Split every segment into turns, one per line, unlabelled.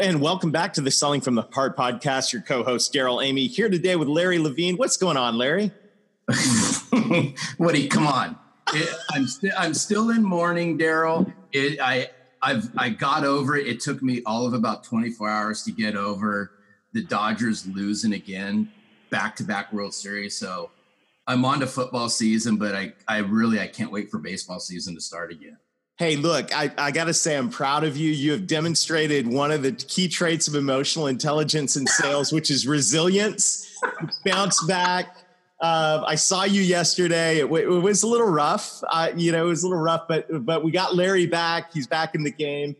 And welcome back to the Selling from the Heart podcast. Your co host, Darrell Amy, here today with Larry Levine. What's going on, Larry?
Woody, come on. It, I'm, st- I'm still in mourning, Darrell. I, I've, I got over it. It took me all of about 24 hours to get over the Dodgers losing again, back to back World Series. So I'm on to football season, but I, I really I can't wait for baseball season to start again.
Hey, look, I, I got to say, I'm proud of you. You have demonstrated one of the key traits of emotional intelligence in sales, which is resilience. Bounce back. Uh, I saw you yesterday. It, w- it was a little rough. Uh, you know, it was a little rough, but but we got Larry back. He's back in the game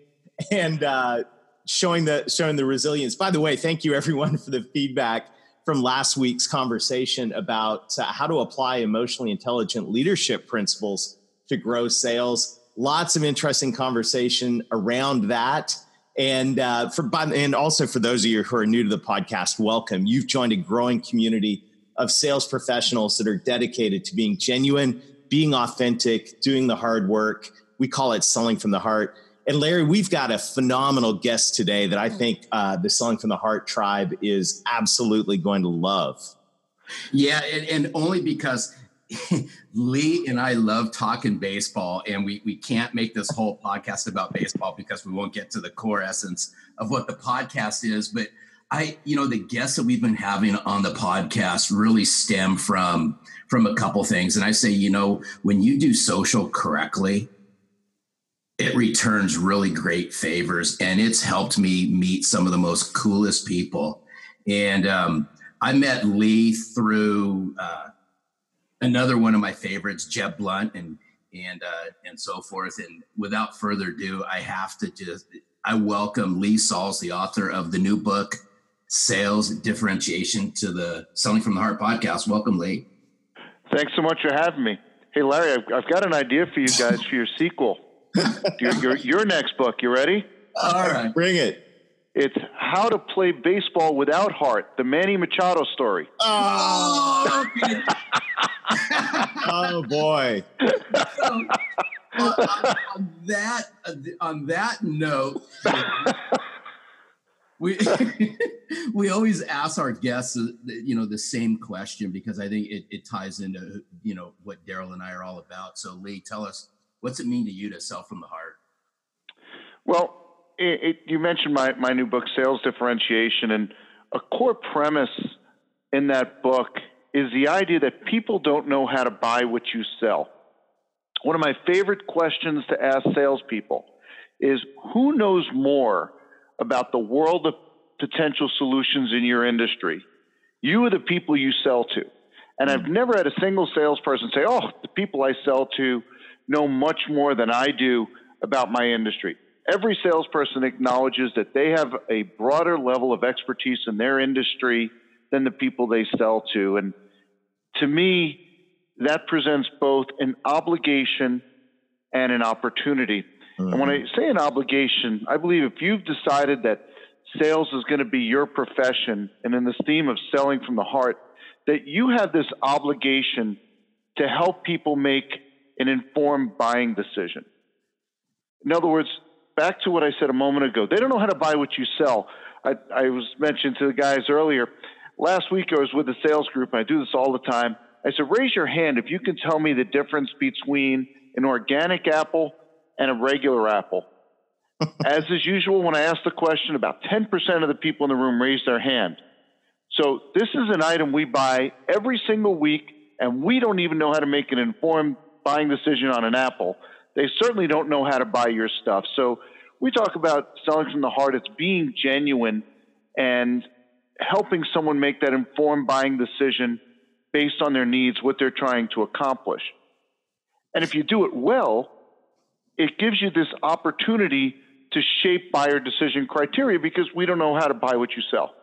and uh, showing the showing the resilience. By the way, thank you everyone for the feedback from last week's conversation about uh, how to apply emotionally intelligent leadership principles to grow sales lots of interesting conversation around that. And uh, for and also for those of you who are new to the podcast, welcome. You've joined a growing community of sales professionals that are dedicated to being genuine, being authentic, doing the hard work. We call it selling from the heart. And Larry, we've got a phenomenal guest today that I think uh, the Selling from the Heart tribe is absolutely going to love.
Yeah, and, and only because Lee and I love talking baseball, and we we can't make this whole podcast about baseball because we won't get to the core essence of what the podcast is. But I, you know, the guests that we've been having on the podcast really stem from from a couple things, and I say, you know, when you do social correctly, it returns really great favors, and it's helped me meet some of the most coolest people. And um, I met Lee through. Uh, another one of my favorites, Jeb Blount, and and uh, and so forth. And without further ado, I have to just I welcome Lee Salz, the author of the new book, Sales Differentiation, to the Selling from the Heart podcast. Welcome, Lee.
Thanks so much for having me. Hey, Larry, I've, I've got an idea for you guys for your sequel. your, your, your next book. You ready?
All right,
bring it.
It's How to Play Baseball Without Heart, the Manny Machado story.
Oh, okay. oh boy.
So, uh, on that uh, on that note, we we always ask our guests, uh, you know, the same question because I think it, it ties into you know what Darrell and I are all about. So, Lee, tell us what's it mean to you to sell from the heart?
Well, it, it, you mentioned my, my new book, Sales Differentiation, and a core premise in that book is the idea that people don't know how to buy what you sell. One of my favorite questions to ask salespeople is who knows more about the world of potential solutions in your industry? You are the people you sell to. And I've hmm. never had a single salesperson say, oh, the people I sell to know much more than I do about my industry every salesperson acknowledges that they have a broader level of expertise in their industry than the people they sell to. And to me, that presents both an obligation and an opportunity. Mm-hmm. And when I mm-hmm. say an obligation, I believe if you've decided that sales is going to be your profession, and in this theme of selling from the heart, that you have this obligation to help people make an informed buying decision. In other words, back to what I said a moment ago. They don't know how to buy what you sell. I, I was mentioned to the guys earlier. Last week I was with a sales group. and I do this all the time. I said, raise your hand if you can tell me the difference between an organic apple and a regular apple. As is usual, when I ask the question, about 10% of the people in the room raise their hand. So this is an item we buy every single week, and we don't even know how to make an informed buying decision on an apple. They certainly don't know how to buy your stuff. So we talk about selling from the heart. It's being genuine and helping someone make that informed buying decision based on their needs, what they're trying to accomplish. And if you do it well, it gives you this opportunity to shape buyer decision criteria because we don't know how to buy what you sell.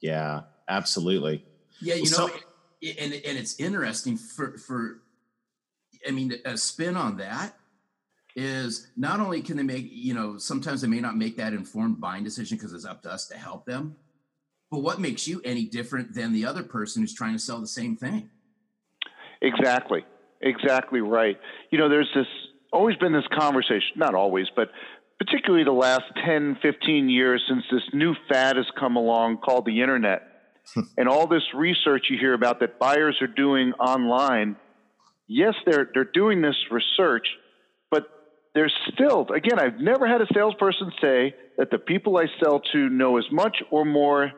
Yeah, absolutely.
Yeah, you know, and and it's interesting for for I mean a spin on that is not only can they make, you know, sometimes they may not make that informed buying decision because it's up to us to help them, but what makes you any different than the other person who's trying to sell the same thing?
Exactly. Exactly right. You know, there's this always been this conversation, not always, but particularly the last 10, 15 years since this new fad has come along called the internet. and all this research you hear about that buyers are doing online, yes, they're they're doing this research, but there's still again, I've never had a salesperson say that the people I sell to know as much or more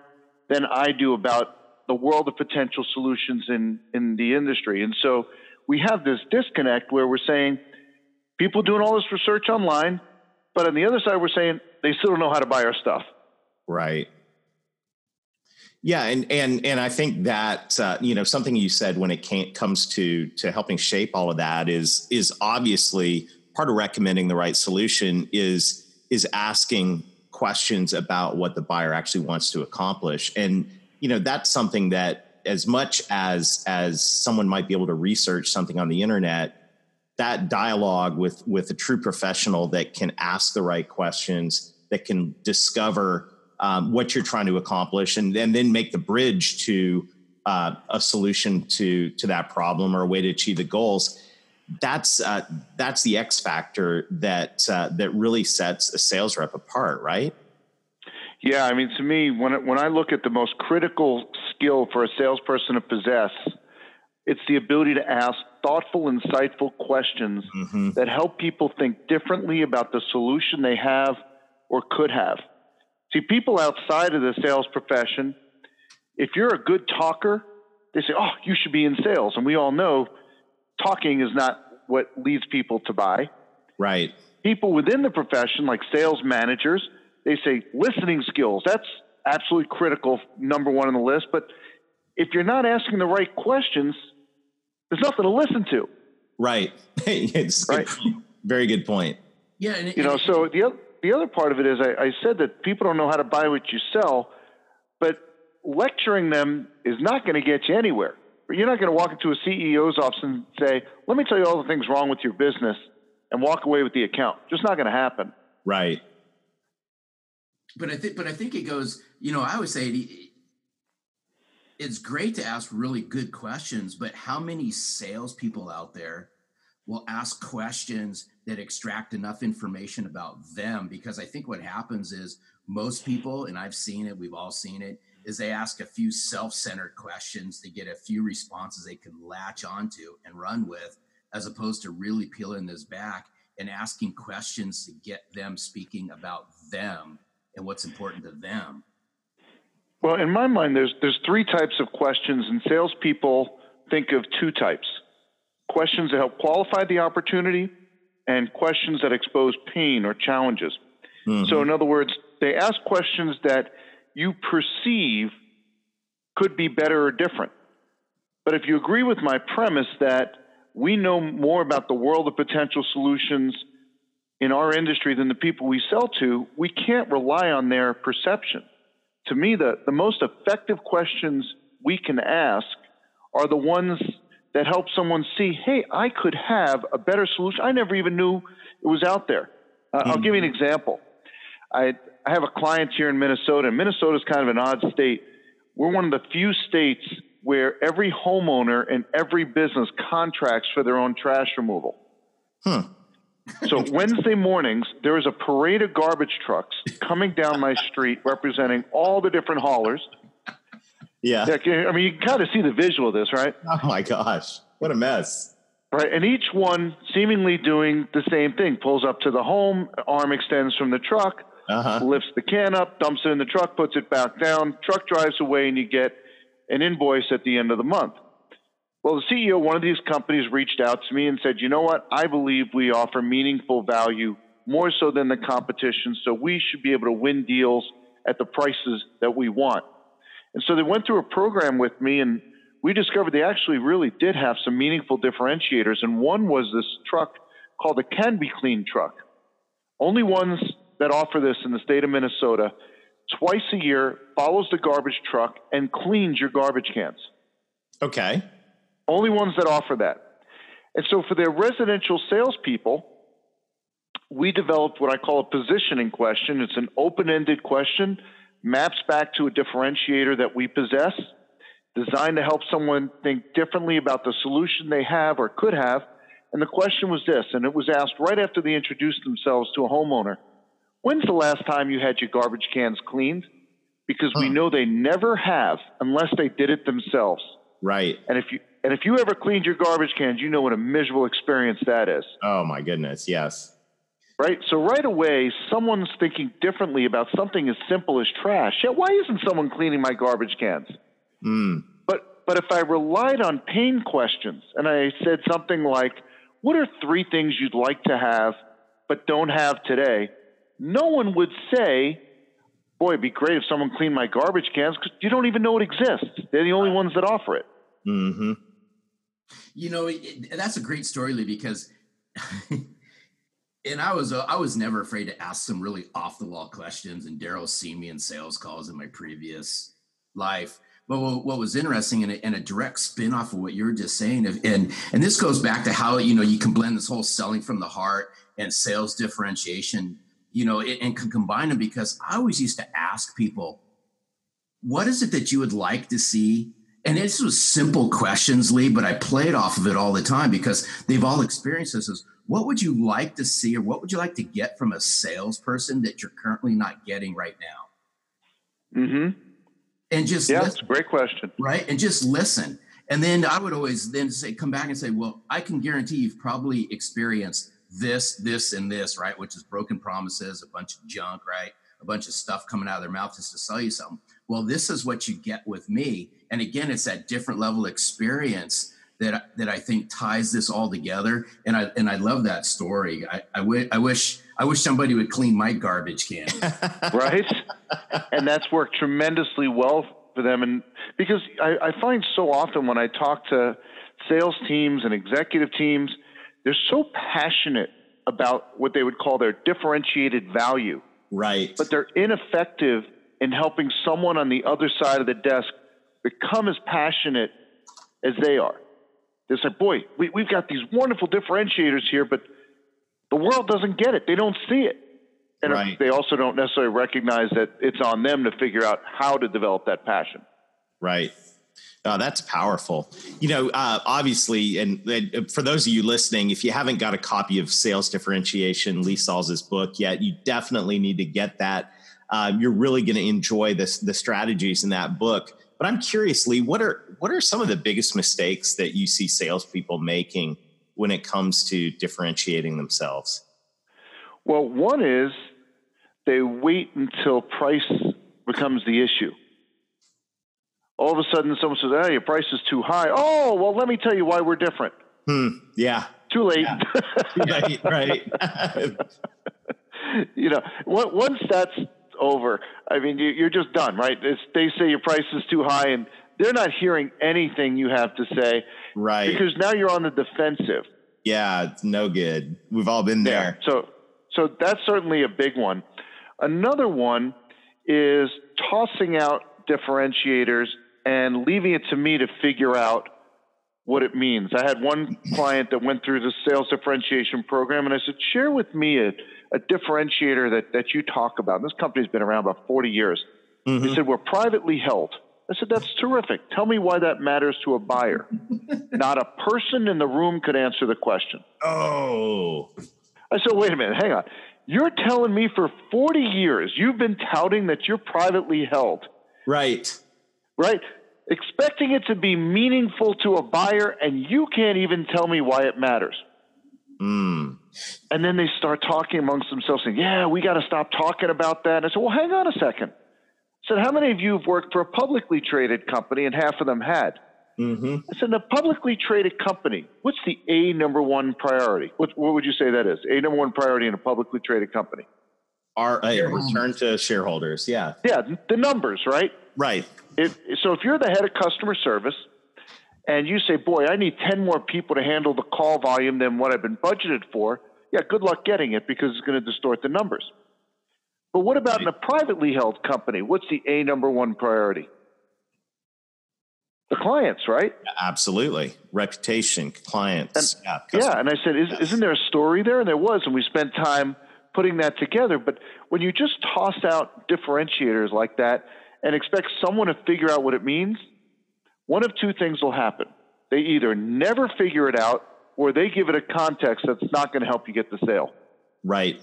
than I do about the world of potential solutions in in the industry. And so we have this disconnect where we're saying people doing all this research online, but on the other side, we're saying they still don't know how to buy our stuff.
Right. Yeah, and and and I think that uh, you know something you said when it comes to to helping shape all of that is is obviously part of recommending the right solution is is asking questions about what the buyer actually wants to accomplish, and you know that's something that as much as as someone might be able to research something on the internet, that dialogue with with a true professional that can ask the right questions, that can discover um, what you're trying to accomplish, and, and then make the bridge to uh, a solution to to that problem or a way to achieve the goals. That's uh, that's the X factor that uh, that really sets a sales rep apart, right?
Yeah, I mean, to me, when when I look at the most critical skill for a salesperson to possess, it's the ability to ask thoughtful, insightful questions mm-hmm. that help people think differently about the solution they have or could have. See, people outside of the sales profession, if you're a good talker, they say, oh, you should be in sales. And we all know talking is not what leads people to buy.
Right.
People within the profession, like sales managers, they say listening skills. That's absolutely critical, number one on the list. But if you're not asking the right questions, there's nothing to listen to.
Right. it's right. Good Very good point.
Yeah. And,
you know, so the other, the other part of it is I, I said that people don't know how to buy what you sell, but lecturing them is not going to get you anywhere. You're not going to walk into a CEO's office and say, "Let me tell you all the things wrong with your business," and walk away with the account. Just not going to happen.
Right.
But I think, but I think it goes. You know, I always say it's great to ask really good questions, but how many salespeople out there will ask questions that extract enough information about them because i think what happens is most people and i've seen it we've all seen it is they ask a few self-centered questions to get a few responses they can latch onto and run with as opposed to really peeling this back and asking questions to get them speaking about them and what's important to them
well in my mind there's there's three types of questions and salespeople think of two types questions that help qualify the opportunity, and questions that expose pain or challenges. Mm-hmm. So, in other words, they ask questions that you perceive could be better or different. But if you agree with my premise that we know more about the world of potential solutions in our industry than the people we sell to, we can't rely on their perception. To me, the, the most effective questions we can ask are the ones that help someone see, hey, I could have a better solution. I never even knew it was out there. Uh, mm-hmm. I'll give you an example. I, I have a client here in Minnesota, and Minnesota is kind of an odd state. We're one of the few states where every homeowner and every business contracts for their own trash removal.
Huh.
so Wednesday mornings, there is a parade of garbage trucks coming down my street representing all the different haulers.
Yeah.
yeah I mean, you can kind of see the visual of this, right?
Oh my gosh, what a mess.
Right. And each one seemingly doing the same thing pulls up to the home, arm extends from the truck, uh-huh. lifts the can up, dumps it in the truck, puts it back down, truck drives away, and you get an invoice at the end of the month. Well, the CEO of one of these companies reached out to me and said, You know what? I believe we offer meaningful value more so than the competition, so we should be able to win deals at the prices that we want. And so they went through a program with me, and we discovered they actually really did have some meaningful differentiators. And one was this truck called a Can Be Clean truck. Only ones that offer this in the state of Minnesota. twice a year, follows the garbage truck, and cleans your garbage cans.
Okay.
Only ones that offer that. And so for their residential salespeople, we developed what I call a positioning question. It's an open ended question, maps back to a differentiator that we possess, designed to help someone think differently about the solution they have or could have. And the question was this, and it was asked right after they introduced themselves to a homeowner When's the last time you had your garbage cans cleaned? Because huh. we know they never have unless they did it themselves.
Right.
And if you and if you ever cleaned your garbage cans, you know what a miserable experience that is.
Oh my goodness, yes.
Right? So right away, someone's thinking differently about something as simple as trash. Yeah, why isn't someone cleaning my garbage cans?
Mm.
But but if I relied on pain questions and I said something like, What are three things you'd like to have but don't have today? No one would say, boy, it'd be great if someone cleaned my garbage cans because you don't even know it exists. They're the only ones that offer it.
Mm-hmm.
You know, it, that's a great story, Lee, because, and I was uh, I was never afraid to ask some really off the wall questions. And Darrell seen me in sales calls in my previous life. But what, was interesting and a, and a direct spin off of what you were just saying, and and this goes back to how you know you can blend this whole selling from the heart and sales differentiation you know, and can combine them because I always used to ask people, what is it that you would like to see? And this was simple questions, Lee, but I played off of it all the time because they've all experienced this. Is what would you like to see, or what would you like to get from a salesperson that you're currently not getting right
now? Mm-hmm.
And just
yeah, listen, great question,
right? And just listen. And then I would always then say, come back and say, well, I can guarantee you've probably experienced this, this, and this, right? Which is broken promises, a bunch of junk, right? A bunch of stuff coming out of their mouth just to sell you something. Well, this is what you get with me. And again, it's that different level experience that that I think ties this all together. And I and I love that story. I, I, w- I wish I wish somebody would clean my garbage can.
right. And that's worked tremendously well for them. And because I, I find so often when I talk to sales teams and executive teams, they're so passionate about what they would call their differentiated value.
Right.
But they're ineffective in helping someone on the other side of the desk become as passionate as they are. They say, boy, we, we've got these wonderful differentiators here, but the world doesn't get it. They don't see it. And right. they also don't necessarily recognize that it's on them to figure out how to develop that passion.
Right. Oh, that's powerful. You know, uh, obviously, and, and, for those of you listening, if you haven't got a copy of Sales Differentiation, Lee Salz's book yet, you definitely need to get that. Uh, you're really going to enjoy this, the strategies in that book. But I'm curious, Lee, what are what are some of the biggest mistakes that you see salespeople making when it comes to differentiating themselves?
Well, one is they wait until price becomes the issue all of a sudden someone says, "Hey, your price is too high." Oh, well, let me tell you why we're different.
Hmm. Yeah.
Too late.
Yeah. right. Right.
you know, once that's over, I mean, you're just done, right? It's, they say your price is too high, and they're not hearing anything you have to say,
right?
Because now you're on the defensive.
Yeah, it's no good. We've all been there.
Yeah. So, so that's certainly a big one. Another one is tossing out differentiators and leaving it to me to figure out what it means. I had one client that went through the sales differentiation program, and I said, share with me a, a differentiator that, that you talk about. And this company's been around about 40 years. Mm-hmm. He said, we're privately held. I said, that's terrific. Tell me why that matters to a buyer. Not a person in the room could answer the question.
Oh.
I said, wait a minute, hang on. You're telling me for 40 years you've been touting that you're privately held.
Right.
Right expecting it to be meaningful to a buyer, and you can't even tell me why it matters.
Mm.
And then they start talking amongst themselves, saying, Yeah, we got to stop talking about that. And I said, Well, hang on a second. I said, How many of you have worked for a publicly traded company? And half of them had.
Mm-hmm.
I said, In a publicly traded company, what's the A number one priority? What, what would you say that is? A number one priority in a publicly traded company?
Our uh, return to shareholders. Yeah.
Yeah, the numbers, right?
Right.
If, so if you're the head of customer service and you say, boy, I need 10 more people to handle the call volume than what I've been budgeted for, yeah, good luck getting it because it's going to distort the numbers. But what about in a privately held company? What's the A number one priority? The clients, right?
Absolutely. Reputation, clients.
And, yeah, yeah. And I said, Is, not there a story there? And there was. And we spent time putting that together. But when you just toss out differentiators like that and expect someone to figure out what it means, one of two things will happen. They either never figure it out or they give it a context that's not going to help you get the sale.
Right.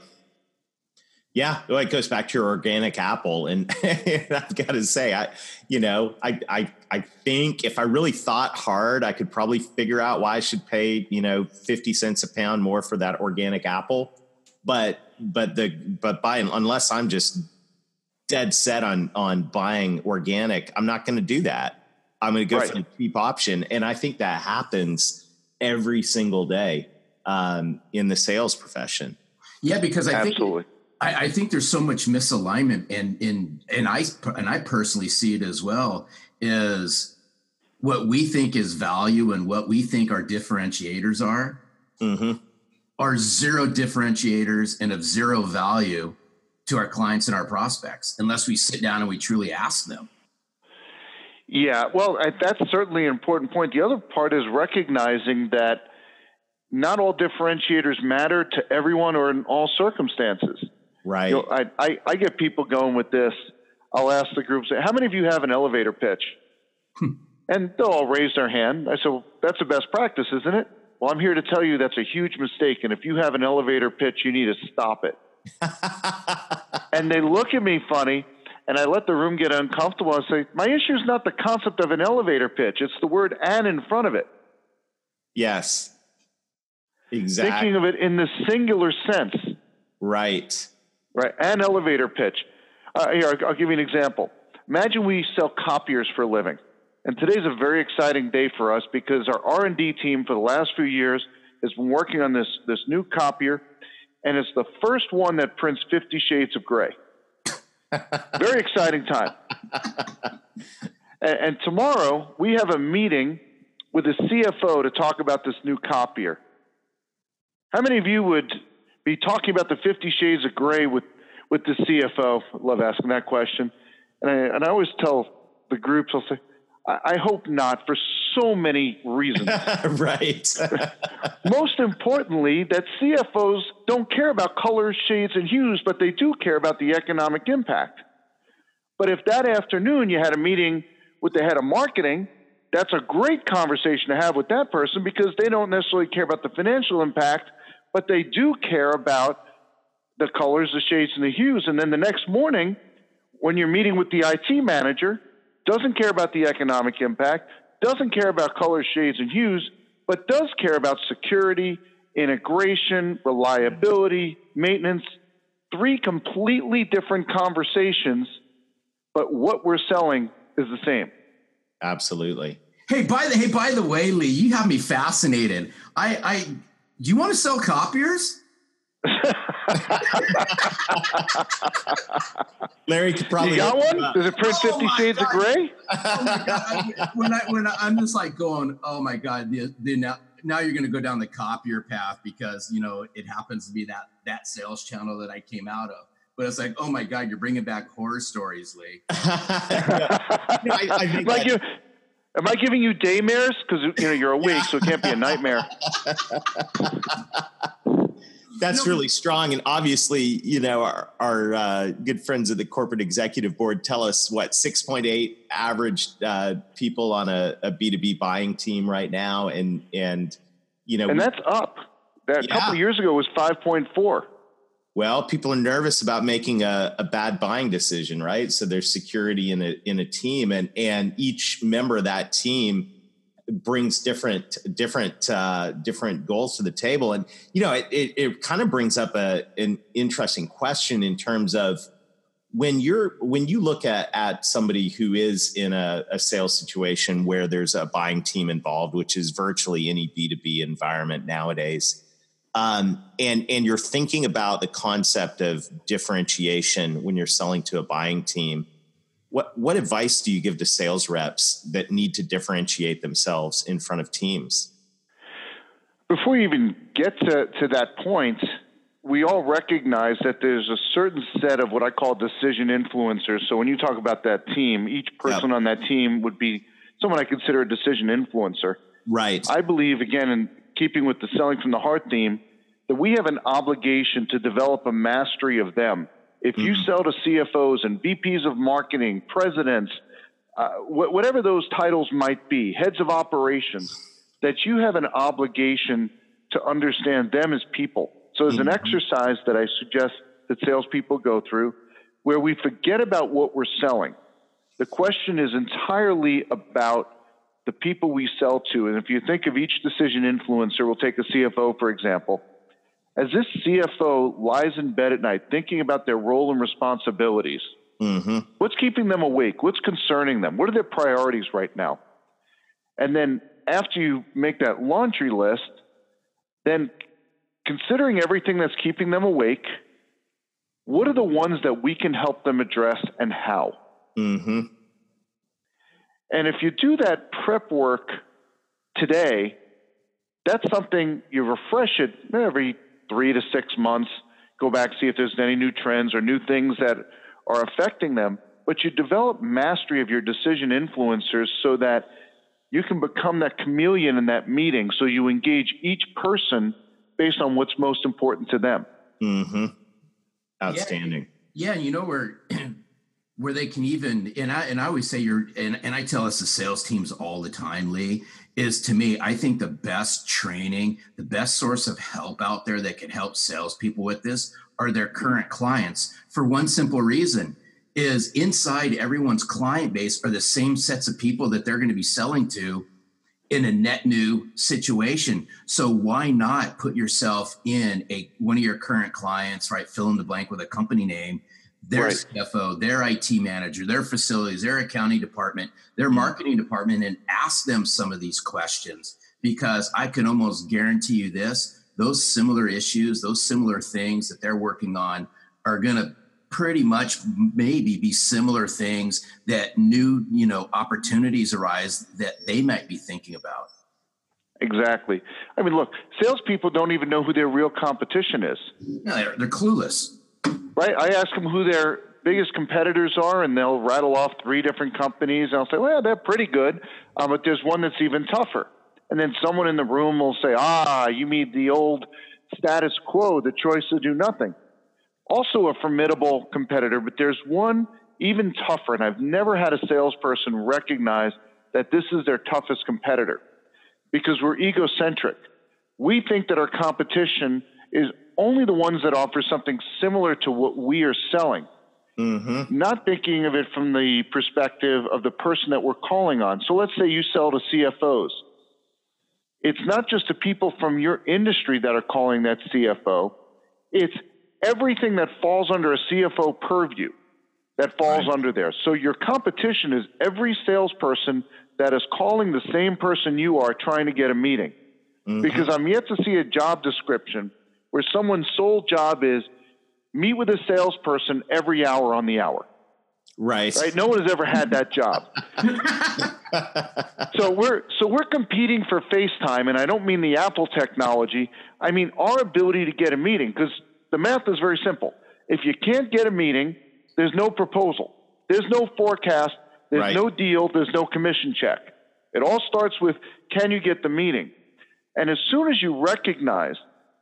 Yeah, well, it goes back to your organic apple, and, I've got to say, I, you know, I, I, I think if I really thought hard, I could probably figure out why I should pay, you know, fifty cents a pound more for that organic apple. But, but the, but by unless I'm just dead set on on buying organic, I'm not going to do that. I'm going to go right. for the cheap option, and I think that happens every single day um, in the sales profession.
Yeah, because I Absolutely. think I, I, think there's so much misalignment, and in and I and I personally see it as well. Is what we think is value and what we think our differentiators are mm-hmm. are zero differentiators and of zero value to our clients and our prospects unless we sit down and we truly ask them.
Yeah, well, that's certainly an important point. The other part is recognizing that not all differentiators matter to everyone or in all circumstances.
Right. You know,
I, I, I get people going with this. I'll ask the group, say, how many of you have an elevator pitch? Hmm. and they'll all raise their hand. I said, well, that's the best practice, isn't it? Well, I'm here to tell you that's a huge mistake. And if you have an elevator pitch, you need to stop it. and they look at me funny, and I let the room get uncomfortable and say, my issue is not the concept of an elevator pitch, it's the word and in front of it.
Yes. Exactly.
Thinking of it in the singular sense.
Right
right? An elevator pitch. Uh, here, I'll, I'll give you an example. Imagine we sell copiers for a living, and today's a very exciting day for us because our R and D team for the last few years has been working on this this new copier, and it's the first one that prints Fifty Shades of Grey. very exciting time. and, and tomorrow we have a meeting with the CFO to talk about this new copier. How many of you would be talking about the Fifty Shades of Grey with with the CFO. I love asking that question, and I and I always tell the groups, I'll say, I, hope not for so many reasons.
right.
Most importantly, that CFOs don't care about colors, shades, and hues, but they do care about the economic impact. But if that afternoon you had a meeting with the head of marketing, that's a great conversation to have with that person because they don't necessarily care about the financial impact but they do care about the colors, the shades, and the hues. And then the next morning, when you're meeting with the IT manager, doesn't care about the economic impact, doesn't care about colors, shades, and hues, but does care about security, integration, reliability, maintenance. Three completely different conversations, but what we're selling is the same.
Absolutely.
Hey, by the hey, by the way, Lee, you have me fascinated. I, I do you want to sell copiers?
Larry could probably.
You got one? Does it print oh Fifty oh Shades God. of Grey?
Oh my God! I, when I when I, am just like going, oh my God! The, the, now now you're going to go down the copier path because you know it happens to be that that sales channel that I came out of. But it's like, oh my God, you're bringing back horror stories, Lee. no,
I, I like you, Am I giving you daymares? Because you know you're awake, so it can't be a nightmare.
That's really strong, and obviously, you know, our, our uh, good friends of the corporate executive board tell us what 6.8 average uh, people on a a B two B buying team right now, and and you know,
and we, that's up. That yeah. a couple years ago was 5.4.
Well, people are nervous about making a, a, bad buying decision, right? So there's security in a in a team, and and each member of that team brings different different uh, different goals to the table, and you know it it, it kind of brings up a an interesting question in terms of when you're when you look at at somebody who is in a, a sales situation where there's a buying team involved, which is virtually any B two B environment nowadays um, and and you're thinking about the concept of differentiation when you're selling to a buying team. What what advice do you give to sales reps that need to differentiate themselves in front of teams?
Before you even get to, to that point, we all recognize that there's a certain set of what I call decision influencers. So when you talk about that team, each person yep. on that team would be someone I consider a decision influencer.
Right.
I believe, again, in keeping with the selling from the heart theme, that we have an obligation to develop a mastery of them. If you mm-hmm. sell to CFOs and VPs of marketing, presidents, uh, wh- whatever those titles might be, heads of operations, that you have an obligation to understand them as people. So there's mm-hmm. an exercise that I suggest that salespeople go through where we forget about what we're selling. The question is entirely about the people we sell to. And if you think of each decision influencer, we'll take a CFO, for example. As this CFO lies in bed at night thinking about their role and responsibilities, mm-hmm. what's keeping them awake? What's concerning them? What are their priorities right now? And then after you make that laundry list, then considering everything that's keeping them awake, what are the ones that we can help them address and how? Mm-hmm. And if you do that prep work today, that's something you refresh it every three to six months, go back, see if there's any new trends or new things that are affecting them. But you develop mastery of your decision influencers so that you can become that chameleon in that meeting. So you engage each person based on what's most important to them.
Mm-hmm. Outstanding.
Yeah, yeah you know where where they can even and I and I always say you're and, and I tell us the sales teams all the time, Lee, is to me, I think the best training, the best source of help out there that can help salespeople with this are their current clients for one simple reason is inside everyone's client base are the same sets of people that they're going to be selling to in a net new situation. So why not put yourself in a one of your current clients, right? Fill in the blank with a company name, their right. CFO, their IT manager, their facilities, their accounting department, their mm-hmm. marketing department, and ask them some of these questions. Because I can almost guarantee you this those similar issues, those similar things that they're working on are going to pretty much maybe be similar things that new you know opportunities arise that they might be thinking about.
Exactly. I mean look salespeople don't even know who their real competition is.
No, they're, they're clueless
right? I ask them who their biggest competitors are and they'll rattle off three different companies and i'll say well they're pretty good um, but there's one that's even tougher. And then someone in the room will say ah you mean the old status quo the choice to do nothing. Also a formidable competitor, but there's one even tougher, and I've never had a salesperson recognize that this is their toughest competitor because we're egocentric. We think that our competition is only the ones that offer something similar to what we are selling. Mm-hmm. Not thinking of it from the perspective of the person that we're calling on. So let's say you sell to CFOs. It's not just the people from your industry that are calling that CFO, it's everything that falls under a CFO purview that falls right. under there. So your competition is every salesperson that is calling the same person you are trying to get a meeting. Mm-hmm. Because I'm yet to see a job description where someone's sole job is meet with a salesperson every hour on the hour.
Right.
Right. No one has ever had that job. so we're so we're competing for FaceTime, and I don't mean the Apple technology. I mean our ability to get a meeting because the math is very simple. If you can't get a meeting, there's no proposal, there's no forecast, there's right. no deal, there's no commission check. It all starts with can you get the meeting? And as soon as you recognize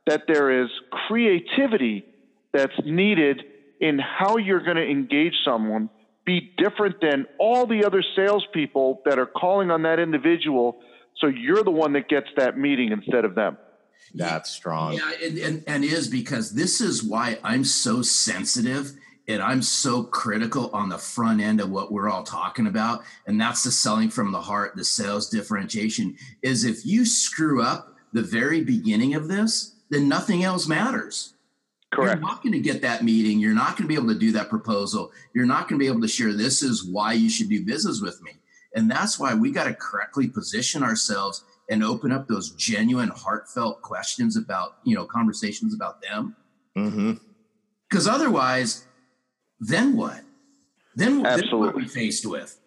that there is creativity that's needed in how you're going to engage someone, be different than all the other salespeople that are calling on that individual, so you're the one that gets that meeting instead of them.
That's strong.
Yeah, and, and, and is because this is why I'm so sensitive and I'm so critical on the front end of what we're all talking about. And that's the selling from the heart, the sales differentiation is if you screw up the very beginning of this, then nothing else matters.
Correct.
You're not going to get that meeting. You're not going to be able to do that proposal. You're not going to be able to share this is why you should do business with me. And that's why we got to correctly position ourselves and open up those genuine, heartfelt questions about, you know, conversations about them. Because mm-hmm. otherwise, then what? Then, then what are we faced with?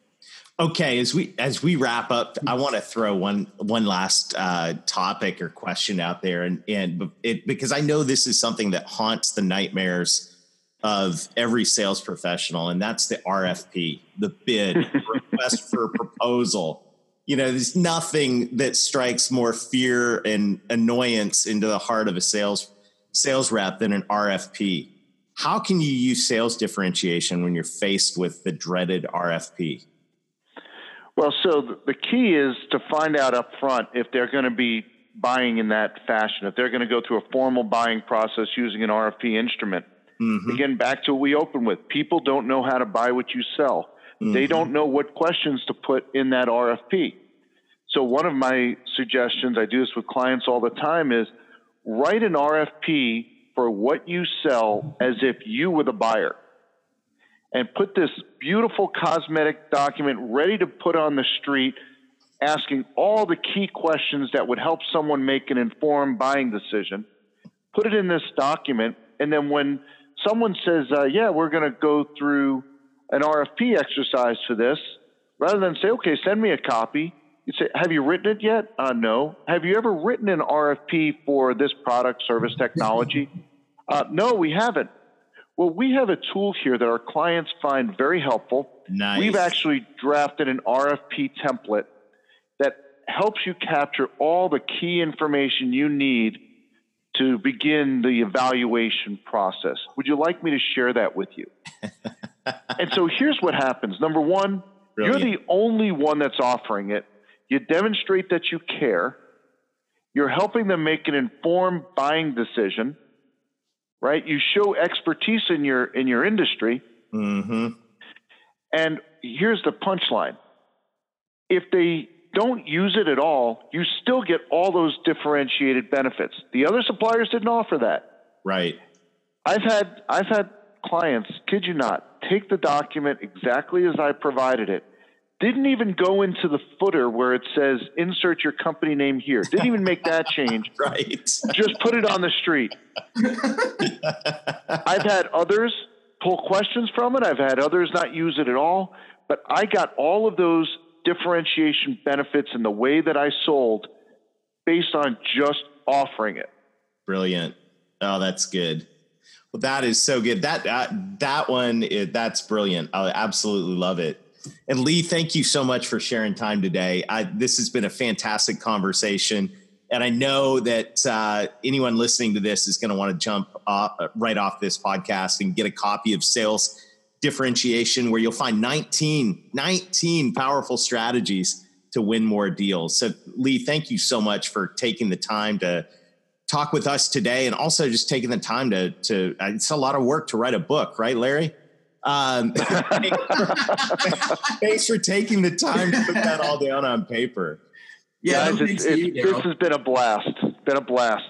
Okay, as we as we wrap up, I want to throw one one last uh, topic or question out there, and and it because I know this is something that haunts the nightmares of every sales professional, and that's the RFP, the bid, request for proposal. You know, there's nothing that strikes more fear and annoyance into the heart of a sales sales rep than an RFP. How can you use sales differentiation when you're faced with the dreaded RFP?
Well, so the key is to find out up front if they're going to be buying in that fashion, if they're going to go through a formal buying process using an RFP instrument. Mm-hmm. Again, back to what we opened with people don't know how to buy what you sell. Mm-hmm. They don't know what questions to put in that RFP. So, one of my suggestions, I do this with clients all the time, is write an RFP for what you sell as if you were the buyer. And put this beautiful cosmetic document ready to put on the street, asking all the key questions that would help someone make an informed buying decision. Put it in this document, and then when someone says, uh, "Yeah, we're going to go through an RFP exercise for this," rather than say, "Okay, send me a copy," you say, "Have you written it yet?" Uh, no. Have you ever written an RFP for this product, service, technology? Uh, no, we haven't. Well, we have a tool here that our clients find very helpful.
Nice.
We've actually drafted an RFP template that helps you capture all the key information you need to begin the evaluation process. Would you like me to share that with you? and so here's what happens. Number one, Brilliant. you're the only one that's offering it. You demonstrate that you care. You're helping them make an informed buying decision, right? You show expertise in your in your industry.
Mm-hmm.
And here's the punchline: if they don't use it at all, you still get all those differentiated benefits. The other suppliers didn't offer that.
Right.
I've had I've had clients, kid you not, take the document exactly as I provided it. Didn't even go into the footer where it says insert your company name here. Didn't even make that change.
right.
Just put it on the street. I've had others pull questions from it. I've had others not use it at all. But I got all of those differentiation benefits in the way that I sold based on just offering it.
Brilliant. Oh, that's good. Well, that is so good. That that, that one that's brilliant. I absolutely love it. And Lee, thank you so much for sharing time today. I, this has been a fantastic conversation, and I know that uh, anyone listening to this is going to want to jump off, right off this podcast and get a copy of Sales differentiation where you'll find 19, 19 powerful strategies to win more deals. So, Lee, thank you so much for taking the time to talk with us today and also just taking the time to, to uh, it's a lot of work to write a book, right, Larry? Um, thanks for taking the time to put that all down on paper.
Yeah, Guys, it's, it's, this has been a blast. Been a blast.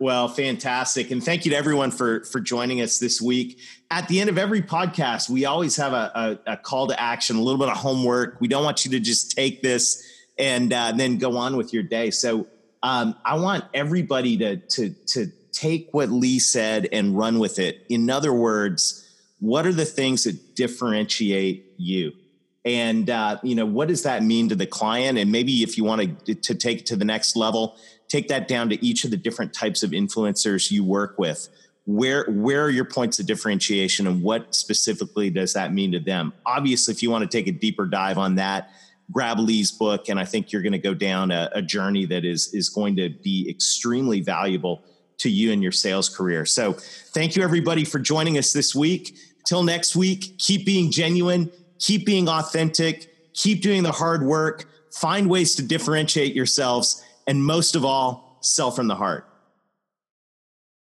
Well, fantastic. And thank you to everyone for, for joining us this week. At the end of every podcast, we always have a, a, a call to action, a little bit of homework. We don't want you to just take this and uh, then go on with your day. So um, I want everybody to, to, to take what Lee said and run with it. In other words, what are the things that differentiate you? And, uh, you know, what does that mean to the client? And maybe if you want to, to take it to the next level, take that down to each of the different types of influencers you work with where where are your points of differentiation and what specifically does that mean to them obviously if you want to take a deeper dive on that grab lee's book and i think you're going to go down a, a journey that is is going to be extremely valuable to you in your sales career so thank you everybody for joining us this week till next week keep being genuine keep being authentic keep doing the hard work find ways to differentiate yourselves and most of all, sell from the heart.